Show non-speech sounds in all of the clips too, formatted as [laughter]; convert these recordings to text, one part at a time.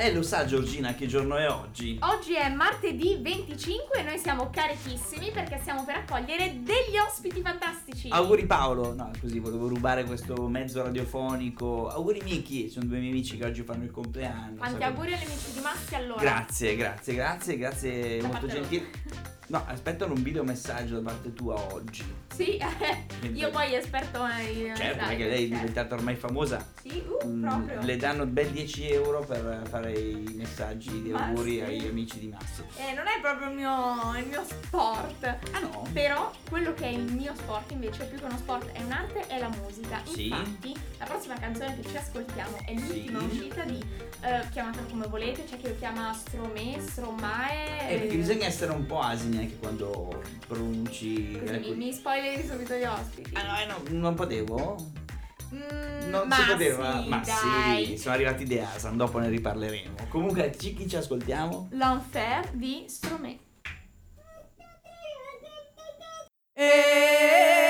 lei lo sa Giorgina che giorno è oggi? Oggi è martedì 25 e noi siamo carichissimi perché stiamo per accogliere degli ospiti fantastici. Auguri Paolo, no così volevo rubare questo mezzo radiofonico. Auguri Miki, sono due miei amici che oggi fanno il compleanno. Sai- auguri agli amici di Massi allora. Grazie, grazie, grazie, grazie, Da molto gentile. No, aspettano un video messaggio da parte tua oggi. Sì, [laughs] io poi esperto nei Certo, perché lei è diventata ormai famosa. Sì, uh, Mm, proprio. Le danno ben 10 euro per fare i messaggi di auguri sì. agli amici di Massi. Eh, non è proprio il mio, il mio sport. Ah no? Però quello che è il mio sport invece, più che uno sport, è un'arte, è la musica. Sì. Infatti, la prossima canzone che ci ascoltiamo è l'ultima Sì. uscita di eh, chiamatela come volete, c'è chi lo chiama Stromè, Stromae. Eh, perché bisogna essere un po' asini anche quando pronunci. Così ecco. mi, mi spoileri subito gli ospiti. Ah no, eh, no, non potevo? Mm, Non ma si poteva? Sì, Ma dai. sì, sono arrivati The Asan, dopo ne riparleremo. Comunque, ci- chi ci ascoltiamo? L'Enfer di Stromè. Je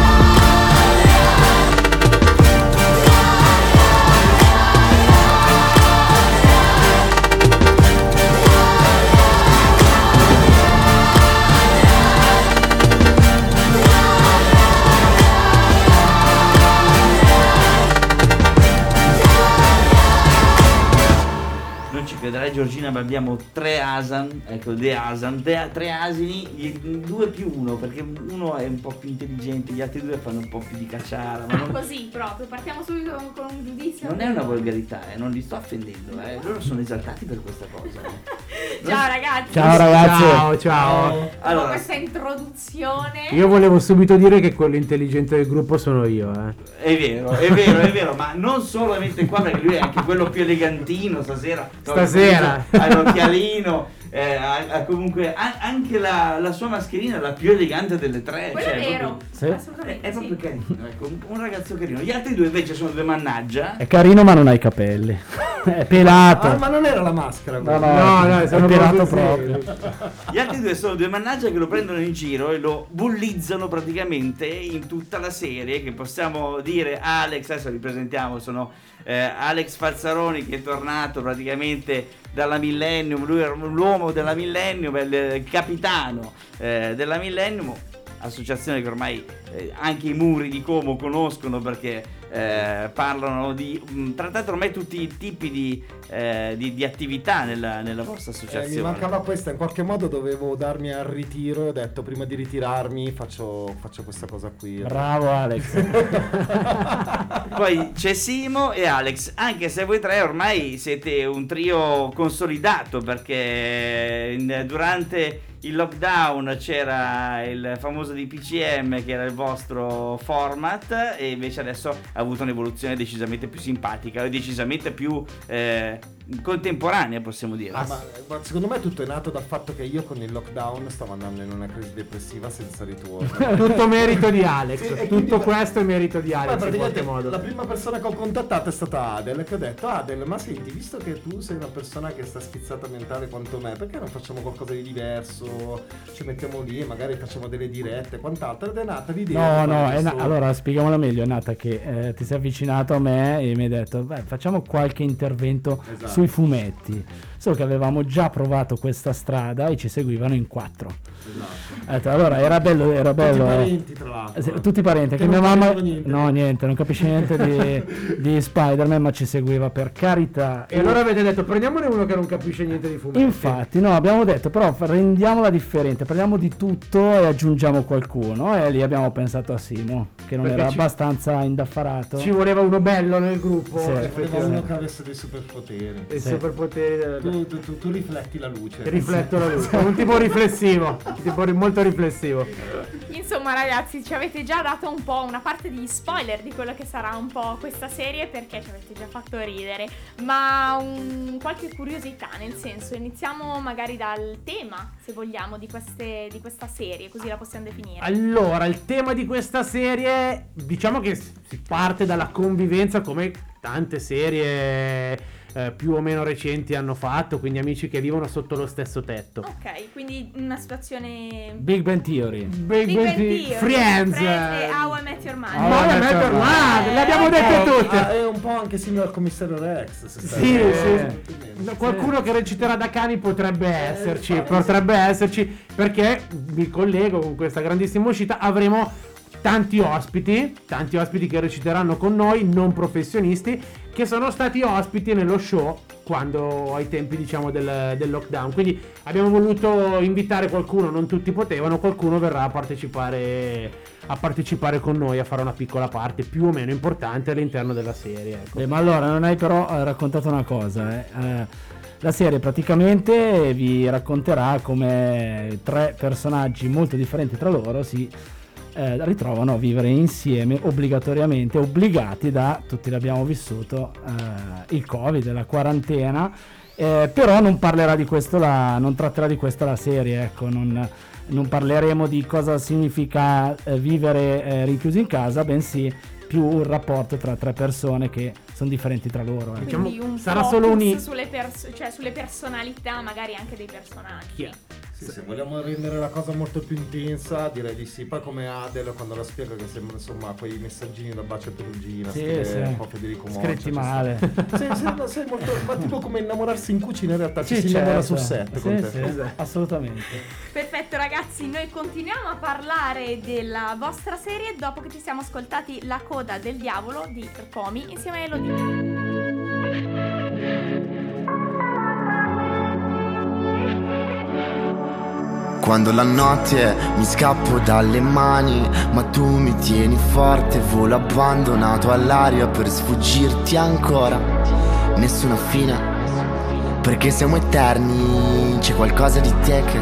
Crederai Giorgina, ma abbiamo tre Asan, ecco, The Asan, tre, tre asini, due più uno, perché uno è un po' più intelligente, gli altri due fanno un po' più di cacciara, ma non, [laughs] Così proprio, partiamo subito con, con un giudizio. non è una volgarità, eh, non li sto offendendo, eh, loro sono esaltati per questa cosa. eh. [laughs] Ciao ragazzi. Ciao ragazzi. Ciao, ciao. Allora, questa introduzione. Io volevo subito dire che quello intelligente del gruppo sono io, eh. è vero, è vero, è vero, ma non solamente qua, perché lui è anche quello più elegantino stasera. Stasera. Ha l'occhialino, eh, ha, ha comunque ha- anche la, la sua mascherina, la più elegante delle tre. Quello cioè, è vero. proprio- Sì. È, è proprio sì. carino, ecco, un, un ragazzo carino. Gli altri due invece sono due mannaggia. È carino ma non ha i capelli. È pelato. Ah, ma non era la maschera. No, no, No, no, è pelato proprio. Gli altri due sono due mannaggia che lo prendono in giro e lo bullizzano praticamente in tutta la serie. Che possiamo dire Alex, adesso li presentiamo, sono eh, Alex Falzaroni che è tornato praticamente dalla Millennium, lui era l'uomo della Millennium, il capitano eh, della Millennium. Associazione che ormai eh, anche i muri di Como conoscono perché eh, parlano di. mh, trattate ormai tutti i tipi di, eh, di- di attività nella, nella vostra Eh, associazione. mi mancava questa, in qualche modo dovevo darmi al ritiro e ho detto prima di ritirarmi faccio, faccio questa cosa qui. Bravo Alex. [laughs] Poi c'è Simo e Alex, anche se voi tre ormai siete un trio consolidato perché in- durante il lockdown c'era il famoso DPCM che era il vostro format e invece adesso ha avuto un'evoluzione decisamente più simpatica decisamente più eh, contemporanea possiamo dire. Ah, ma, ma secondo me tutto è nato dal fatto che io con il lockdown stavo andando in una crisi depressiva senza ritorno. [laughs] Tutto merito di Alex. Sì, Tutto quindi- questo è merito di Alex in qualche modo. la prima persona che ho contattato è stata Adel che ho detto Adel ma senti visto che tu sei una persona che sta schizzata mentale quanto me perché non facciamo qualcosa di diverso ci mettiamo lì e magari facciamo delle dirette e quant'altro ed è nata l'idea No, no, na- allora spieghiamola meglio. È nata che eh, ti sei avvicinato a me e mi hai detto, beh, facciamo qualche intervento Esatto. Sui fumetti. Solo che avevamo già provato questa strada e ci seguivano in quattro. Esatto. Detto, allora era bello, era Tutti bello. parenti tra l'altro Sì, tutti i parenti, Che che mia non mamma niente. no niente, non capisce niente di, [laughs] di Spider-Man, ma ci seguiva per carità. E allora avete detto prendiamone uno che non capisce niente di fumetti. Infatti, no, abbiamo detto però rendiamola differente, parliamo di tutto e aggiungiamo qualcuno. E lì abbiamo pensato a Simo, che non Perché era ci- abbastanza indaffarato. Ci voleva uno bello nel gruppo. Sì. Voleva effettivamente. uno che avesse dei superpoteri I Sì. superpoteri del... tu, tu- tu- tu rifletti la luce Rifletto la luce. Un tipo riflessivo. Tipo molto riflessivo. Insomma, ragazzi, ci avete già dato un po' una parte di spoiler di quello che sarà un po' questa serie perché ci avete già fatto ridere. Ma un- qualche curiosità, nel senso, iniziamo magari dal tema, se vogliamo, di, queste- di questa serie, così la possiamo definire. Allora, il tema di questa serie, diciamo che si parte dalla convivenza come tante serie eh, più o meno recenti hanno fatto, quindi amici che vivono sotto lo stesso tetto. Ok, quindi una situazione... Big Bang Theory. Big Big Bang Theory, Theory, Friends. e How I Met Your Mother. How I Ma Met Your Mother. là, le abbiamo Eh, dette Ah, tutte. è un po' anche simile al commissario Rex Sì, Eh, sì. No, Qualcuno che reciterà da cani potrebbe esserci, potrebbe esserci, perché mi collego con questa grandissima uscita, avremo tanti ospiti, tanti ospiti che reciteranno con noi, non professionisti, che sono stati ospiti nello show quando ai tempi diciamo del, del lockdown. Quindi abbiamo voluto invitare qualcuno, non tutti potevano, qualcuno verrà a partecipare a partecipare con noi a fare una piccola parte più o meno importante all'interno della serie. Ecco. Beh, ma allora non hai però eh, raccontato una cosa. eh. Eh, la serie praticamente vi racconterà come tre personaggi molto differenti tra loro si eh, ritrovano a vivere insieme obbligatoriamente, obbligati da, tutti l'abbiamo vissuto, eh, il Covid, la quarantena. Eh, però non parlerà di questo, la, non tratterà di questo la serie, ecco, non, non parleremo di cosa significa eh, vivere eh, rinchiusi in casa, bensì più un rapporto tra tre persone che sono differenti tra loro. Diciamo, Quindi un sarà focus solo un- sulle, pers- cioè sulle personalità magari anche dei personaggi. È? Sì, se vogliamo rendere la cosa molto più intensa, direi di sì. Poi come Adel quando la spiega che sembra insomma quei messaggini da bacio e perugina, Sì, sì. un po' Federico Moccia. Scritti male. [laughs] Sì, sì, no, sei molto, ma tipo come innamorarsi in cucina in realtà ci Sì, si innamora certo. sul set Sì, con te. sì, assolutamente. Perfetto ragazzi, noi continuiamo a parlare della vostra serie dopo che ci siamo ascoltati La coda del diavolo di Comi insieme a Elodie. Quando la notte mi scappo dalle mani, ma tu mi tieni forte, volo abbandonato all'aria per sfuggirti ancora. Nessuna fine, perché siamo eterni, c'è qualcosa di te che,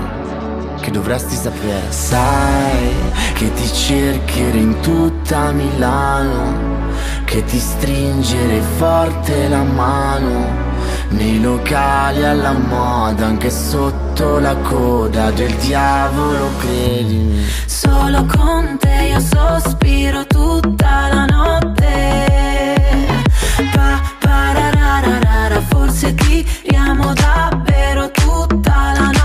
che dovresti sapere. Sai che ti cercherò in tutta Milano, che ti stringerei forte la mano. Nei locali alla moda, anche sotto la coda del diavolo, credimi Solo con te io sospiro tutta la notte. Pa, pa, ra, ra, ra, ra, forse ti riamo davvero tutta la notte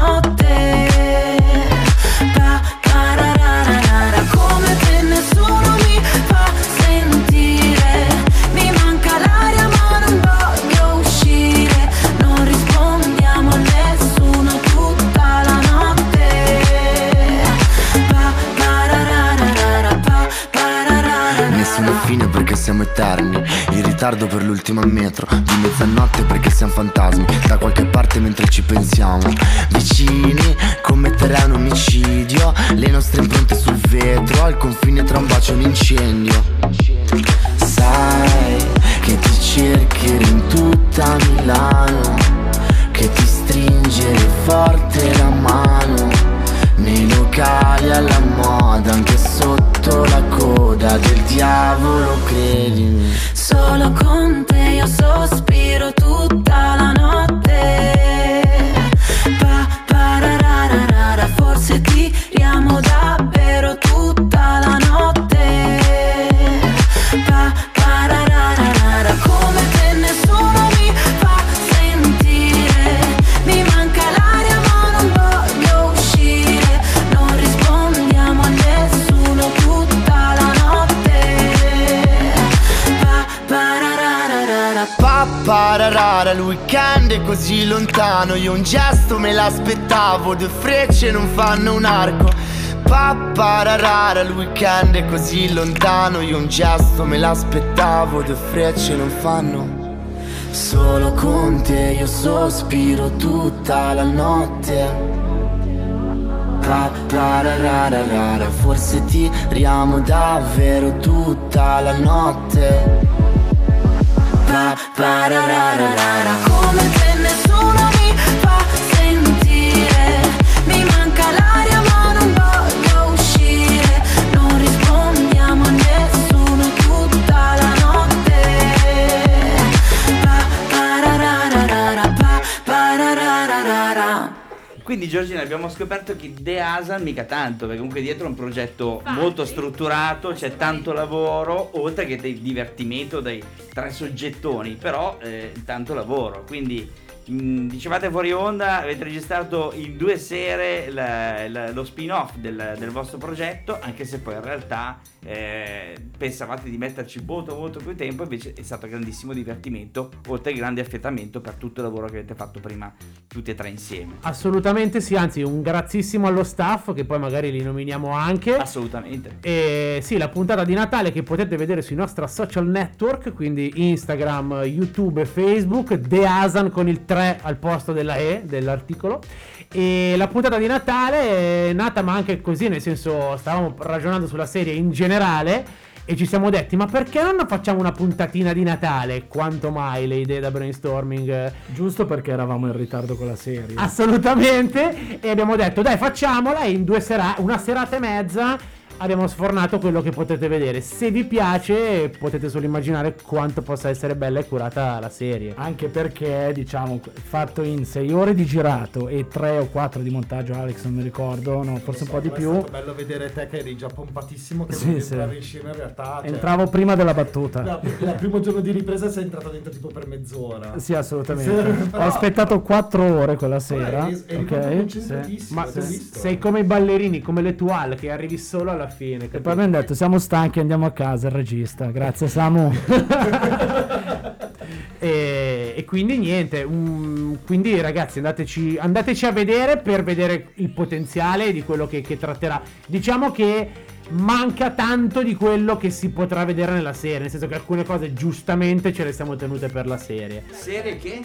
ritardo per l'ultimo metro. Di mezzanotte perché siamo fantasmi Da qualche parte mentre ci pensiamo. Vicini, commetterai un omicidio Le nostre impronte sul vetro Al confine tra un bacio e un incendio. Sai che ti cercherò in tutta Milano Che ti stringere forte la mano Locali alla moda Anche sotto la coda del diavolo credimi Solo con te io sospiro tutta la notte. Lontano Io un gesto me l'aspettavo Due frecce non fanno un arco Pa, pararara, il weekend è così lontano Io un gesto me l'aspettavo Due frecce non fanno Solo con te io sospiro tutta la notte Pa, pararara, forse tiriamo davvero tutta la notte Pa, pararara, come te Quindi Giorgina abbiamo scoperto che The Asan mica tanto, perché comunque dietro è un progetto Infatti. molto strutturato, c'è tanto lavoro, oltre che del divertimento dai tre soggettoni, però eh, tanto lavoro. Quindi mh, dicevate fuori onda, avete registrato in due sere la- la- lo spin-off del, del vostro progetto, anche se poi in realtà eh, pensavate di metterci molto molto più tempo, invece è stato grandissimo divertimento, oltre al grande affiatamento per tutto il lavoro che avete fatto prima tutti e tre insieme. Assolutamente sì, anzi un grazissimo allo staff che poi magari li nominiamo anche. Assolutamente. E sì, la puntata di Natale che potete vedere sui nostri social network, quindi Instagram, YouTube e Facebook, The Asan con il 3 al posto della E dell'articolo. E la puntata di Natale è nata ma anche così, nel senso stavamo ragionando sulla serie in generale e ci siamo detti ma perché non facciamo una puntatina di Natale? Quanto mai le idee da brainstorming? Giusto perché eravamo in ritardo con la serie. Assolutamente. E abbiamo detto, dai, facciamola. In due serate, una serata e mezza, abbiamo sfornato quello che potete vedere. Se vi piace, potete solo immaginare quanto possa essere bella e curata la serie. Anche perché, diciamo, fatto in 6 ore di girato e 3 o 4 di montaggio, Alex non mi ricordo, no, forse un po' di È più. stato bello vedere te che eri già pompatissimo, che Sì, sì. in scena in realtà. cioè, Entravo prima della battuta. Il primo giorno di ripresa sei entrato dentro tipo per mezz'ora. Sì, assolutamente. Sì, Ho però- aspettato 4 ore quella sera. eri- eri proprio ok? concentratissimo, Ma sei come i ballerini, come le toile, che arrivi solo alla fine. E capito? poi abbiamo detto siamo stanchi, andiamo a casa, il regista. Grazie Samu. [laughs] e, e quindi niente, mm, quindi ragazzi andateci, andateci a vedere per vedere il potenziale di quello che, che tratterà. Diciamo che manca tanto di quello che si potrà vedere nella serie, nel senso che alcune cose giustamente ce le siamo tenute per la serie. Serie che?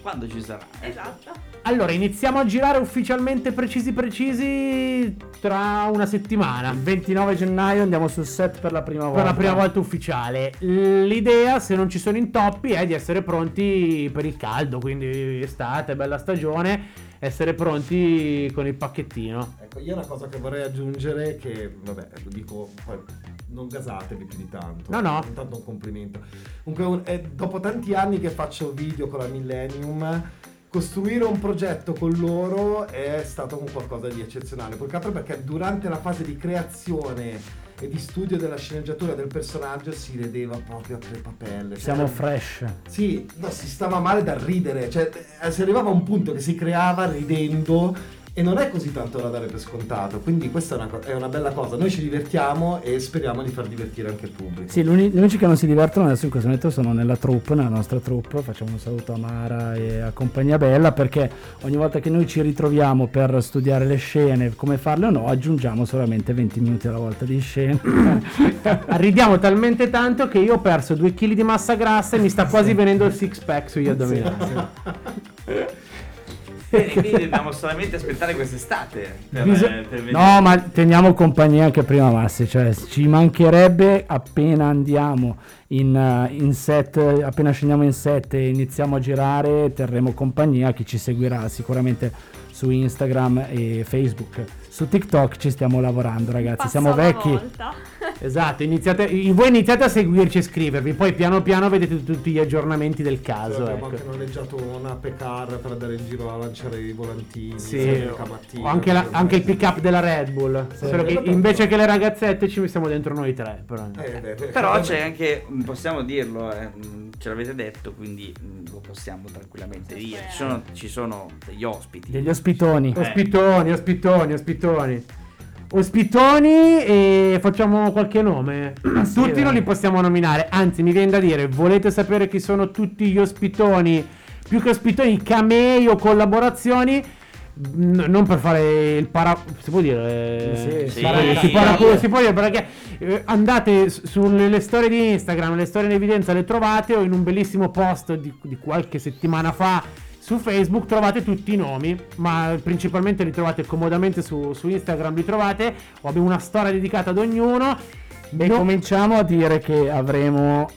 Quando ci sarà? Esatto. Allora, iniziamo a girare ufficialmente precisi precisi tra una settimana. Il 29 gennaio andiamo sul set per la prima volta. Per la prima volta ufficiale. L'idea, se non ci sono intoppi, è di essere pronti per il caldo, quindi estate, bella stagione, essere pronti con il pacchettino. Ecco, io una cosa che vorrei aggiungere, che vabbè, lo dico, poi non gasatevi più di tanto. No, no. Intanto un complimento. Comunque, un- è dopo tanti anni che faccio video con la Millennium, costruire un progetto con loro è stato un qualcosa di eccezionale. Più che altro perché durante la fase di creazione e di studio della sceneggiatura del personaggio si vedeva proprio a crepapelle. Siamo Cioè, fresh. sì, no, si stava male da ridere, cioè eh, si arrivava a un punto che si creava ridendo e non è così tanto da dare per scontato, quindi questa è una, co- è una bella cosa. Noi ci divertiamo e speriamo di far divertire anche il pubblico. Sì, l'uni- gli unici che non si divertono adesso in questo momento sono nella troupe, nella nostra troupe. Facciamo un saluto a Mara e a Compagnia Bella perché ogni volta che noi ci ritroviamo per studiare le scene, come farle o no, aggiungiamo solamente 20 minuti alla volta di scena. [laughs] Ridiamo talmente tanto che io ho perso 2 kg di massa grassa e mi sta quasi venendo il six pack sugli addominali. [laughs] Quindi dobbiamo solamente aspettare quest'estate per, eh, per vedere. no, ma teniamo compagnia anche prima Massi, cioè ci mancherebbe appena andiamo in, in set, appena scendiamo in set e iniziamo a girare, terremo compagnia chi ci seguirà sicuramente su Instagram e Facebook. Su TikTok ci stiamo lavorando ragazzi, Passo siamo vecchi. volta. Esatto, iniziate, voi iniziate a seguirci e iscrivervi, poi piano piano vedete tutti gli aggiornamenti del caso. abbiamo Ecco. anche noleggiato una Pecar per andare in giro a lanciare i volantini, Sì, mattina. o anche, la- anche il pick up della Red Bull. Solo che invece che le ragazzette ci mettiamo dentro noi tre. Però. Eh, beh, beh, Però eh, c'è anche, possiamo dirlo, eh, ce l'avete detto, quindi lo possiamo tranquillamente dire. Ci sono, ci sono degli ospiti. Degli ospitoni. Ospitoni, ospitoni, ospitoni. Ospitoni e facciamo qualche nome. sì, tutti dai. non li possiamo nominare, anzi mi viene da dire, volete sapere chi sono tutti gli ospitoni? Più che ospitoni, cameo, collaborazioni? N- non per fare il para... si può dire? Sì, Eh, sì, para- sì, si, para- si può dire perché eh, andate sulle le storie di Instagram, le storie in evidenza le trovate o in un bellissimo post di, di qualche settimana fa su Facebook trovate tutti i nomi, ma principalmente li trovate comodamente su, su Instagram, li trovate, o abbiamo una storia dedicata ad ognuno. E No- cominciamo a dire che avremo eh,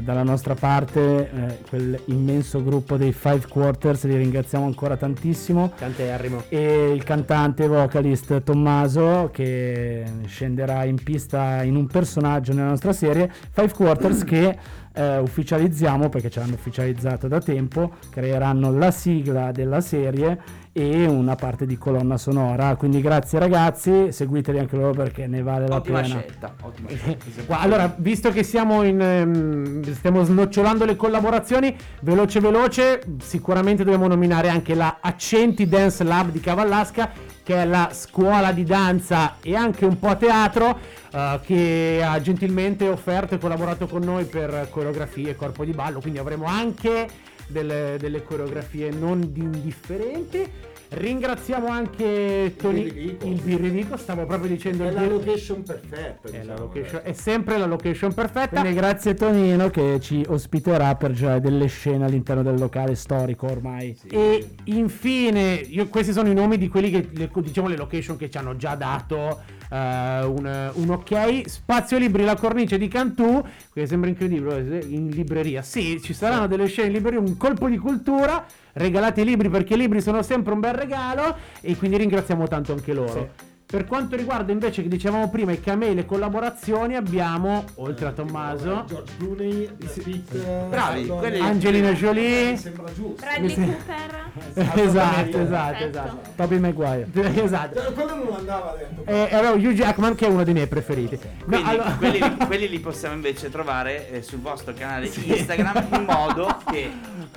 dalla nostra parte eh, quel immenso gruppo dei Five Quarters, li ringraziamo ancora tantissimo. Canterrimo. E il cantante vocalist Tommaso che scenderà in pista in un personaggio nella nostra serie, Five Quarters [clears throat] che eh, ufficializziamo perché ce l'hanno ufficializzato da tempo, creeranno la sigla della serie e una parte di colonna sonora. Quindi grazie ragazzi, seguiteli anche loro perché ne vale la Ottima pena. scelta, ottima scelta. [laughs] Allora, visto che siamo in, ehm, stiamo snocciolando le collaborazioni, veloce veloce, sicuramente dobbiamo nominare anche la Accenti Dance Lab di Cavallasca, che è la scuola di danza e anche un po' teatro, eh, che ha gentilmente offerto e collaborato con noi per coreografie e corpo di ballo, quindi avremo anche delle, delle coreografie non di indifferenti. Ringraziamo anche Toni, Birrivico. il Birrivico, stavo proprio dicendo È il la Bir- location perfetta. è, la diciamo, location- eh. è sempre la location perfetta. Quindi grazie Tonino che ci ospiterà per girare delle scene all'interno del locale storico ormai. E infine, io- questi sono i nomi di quelli che le, diciamo le location che ci hanno già dato eh, un, un ok. Spazio Libri, la cornice di Cantù, che sembra incredibile, in libreria. Sì, ci saranno delle scene in libreria, un colpo di cultura. Regalate i libri perché i libri sono sempre un bel regalo e quindi ringraziamo tanto anche loro. Per quanto riguarda invece che dicevamo prima i camei, le collaborazioni, abbiamo, oltre a Tommaso, George Clooney, Brad Pitt, Bravi, quelli- Angelina Jolie. Sembra giusto. Bradley Cooper. [laughs] esatto, [laughs] esatto, Perfetto. esatto. Toby Maguire. [laughs] esatto. Quello non andava detto. E avevo Hugh Jackman che è uno dei miei preferiti. No, Quindi allora- quelli, quelli li possiamo invece trovare eh, sul vostro canale Instagram in modo che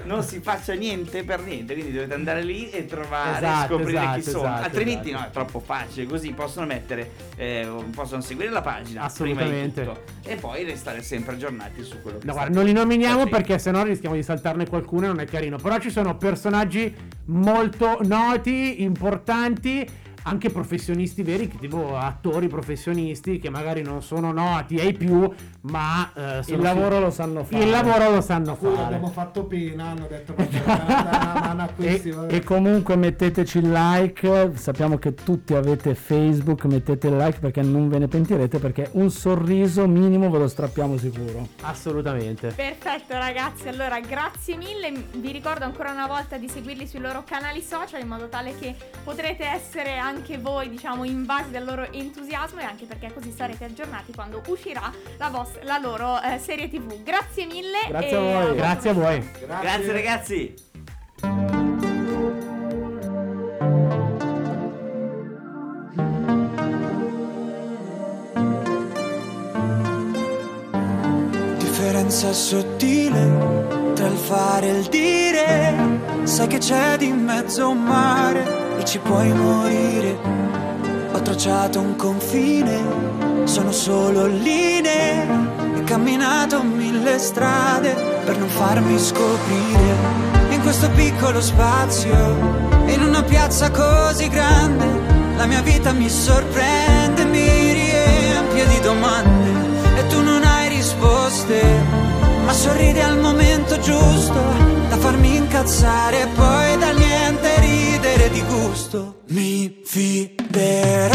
non si faccia niente per niente. Quindi dovete andare lì e trovare, Esatto, scoprire chi esatto, sono. esatto, Altrimenti esatto. no, è troppo facile. Così possono mettere, eh, possono seguire la pagina Assolutamente. tutto, e poi restare sempre aggiornati su quello che No, guarda, non li nominiamo perché sennò rischiamo di saltarne qualcuno e non è carino. Però ci sono personaggi molto noti, importanti, anche professionisti veri, tipo attori professionisti che magari non sono noti ai più, ma eh, Il lavoro lo sanno fare. Il lavoro lo sanno fare. abbiamo fatto pena, hanno detto che una questi. E, e comunque metteteci il like, sappiamo che tutti avete Facebook, mettete il like perché non ve ne pentirete perché un sorriso minimo ve lo strappiamo sicuro. Assolutamente. Perfetto ragazzi, allora grazie mille, vi ricordo ancora una volta di seguirli sui loro canali social in modo tale che potrete essere anche voi diciamo invasi dal loro entusiasmo e anche perché così sarete aggiornati quando uscirà la, vos- la loro eh, serie tv. Grazie mille. Grazie e a voi. Grazie a voi. Grazie ragazzi. Differenza sottile tutto il fare e il dire. Sai che c'è di mezzo un mare e ci puoi morire. Ho tracciato un confine, sono solo linee. E camminato mille strade per non farmi scoprire. In questo piccolo spazio, in una piazza così grande, la mia vita mi sorprende, mi riempie di domande. E tu non hai risposte, ma sorridi al momento giusto da farmi incazzare e poi da niente ridere di gusto. Mi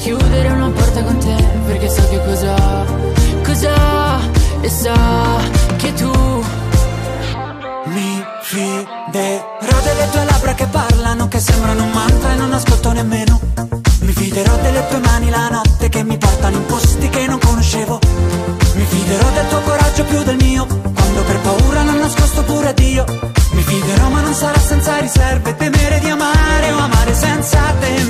Chiudere una porta con te, perché so che cosa, cosa, e so che tu Mi fiderò delle tue labbra che parlano, che sembrano un mantra e non ascolto nemmeno. Mi fiderò delle tue mani la notte che mi portano in posti che non conoscevo. Mi fiderò del tuo coraggio più del mio, quando per paura l'ho nascosto pure Dio. Mi fiderò ma non sarà senza riserve, temere di amare o amare senza temere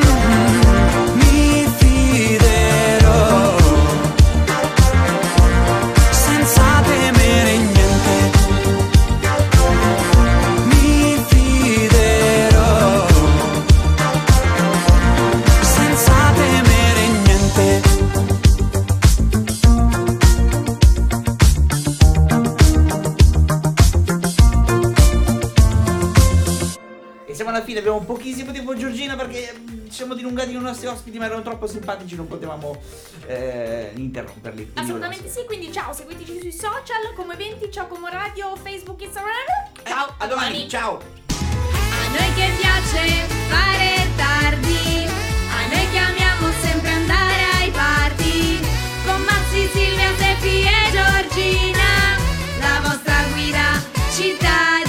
abbiamo pochissimo tempo Giorgina perché mm, ci siamo dilungati con i nostri ospiti ma erano troppo simpatici, non potevamo eh, interromperli. Quindi Assolutamente sì, quindi ciao, seguiteci sui social, come eventi, ciao come radio, Facebook, Instagram. Eh, ciao, eh, a domani, domani. ciao. A noi che piace fare tardi, a noi che amiamo sempre andare ai party, con Mazzi, Silvia, Steffi e Giorgina, la vostra guida città.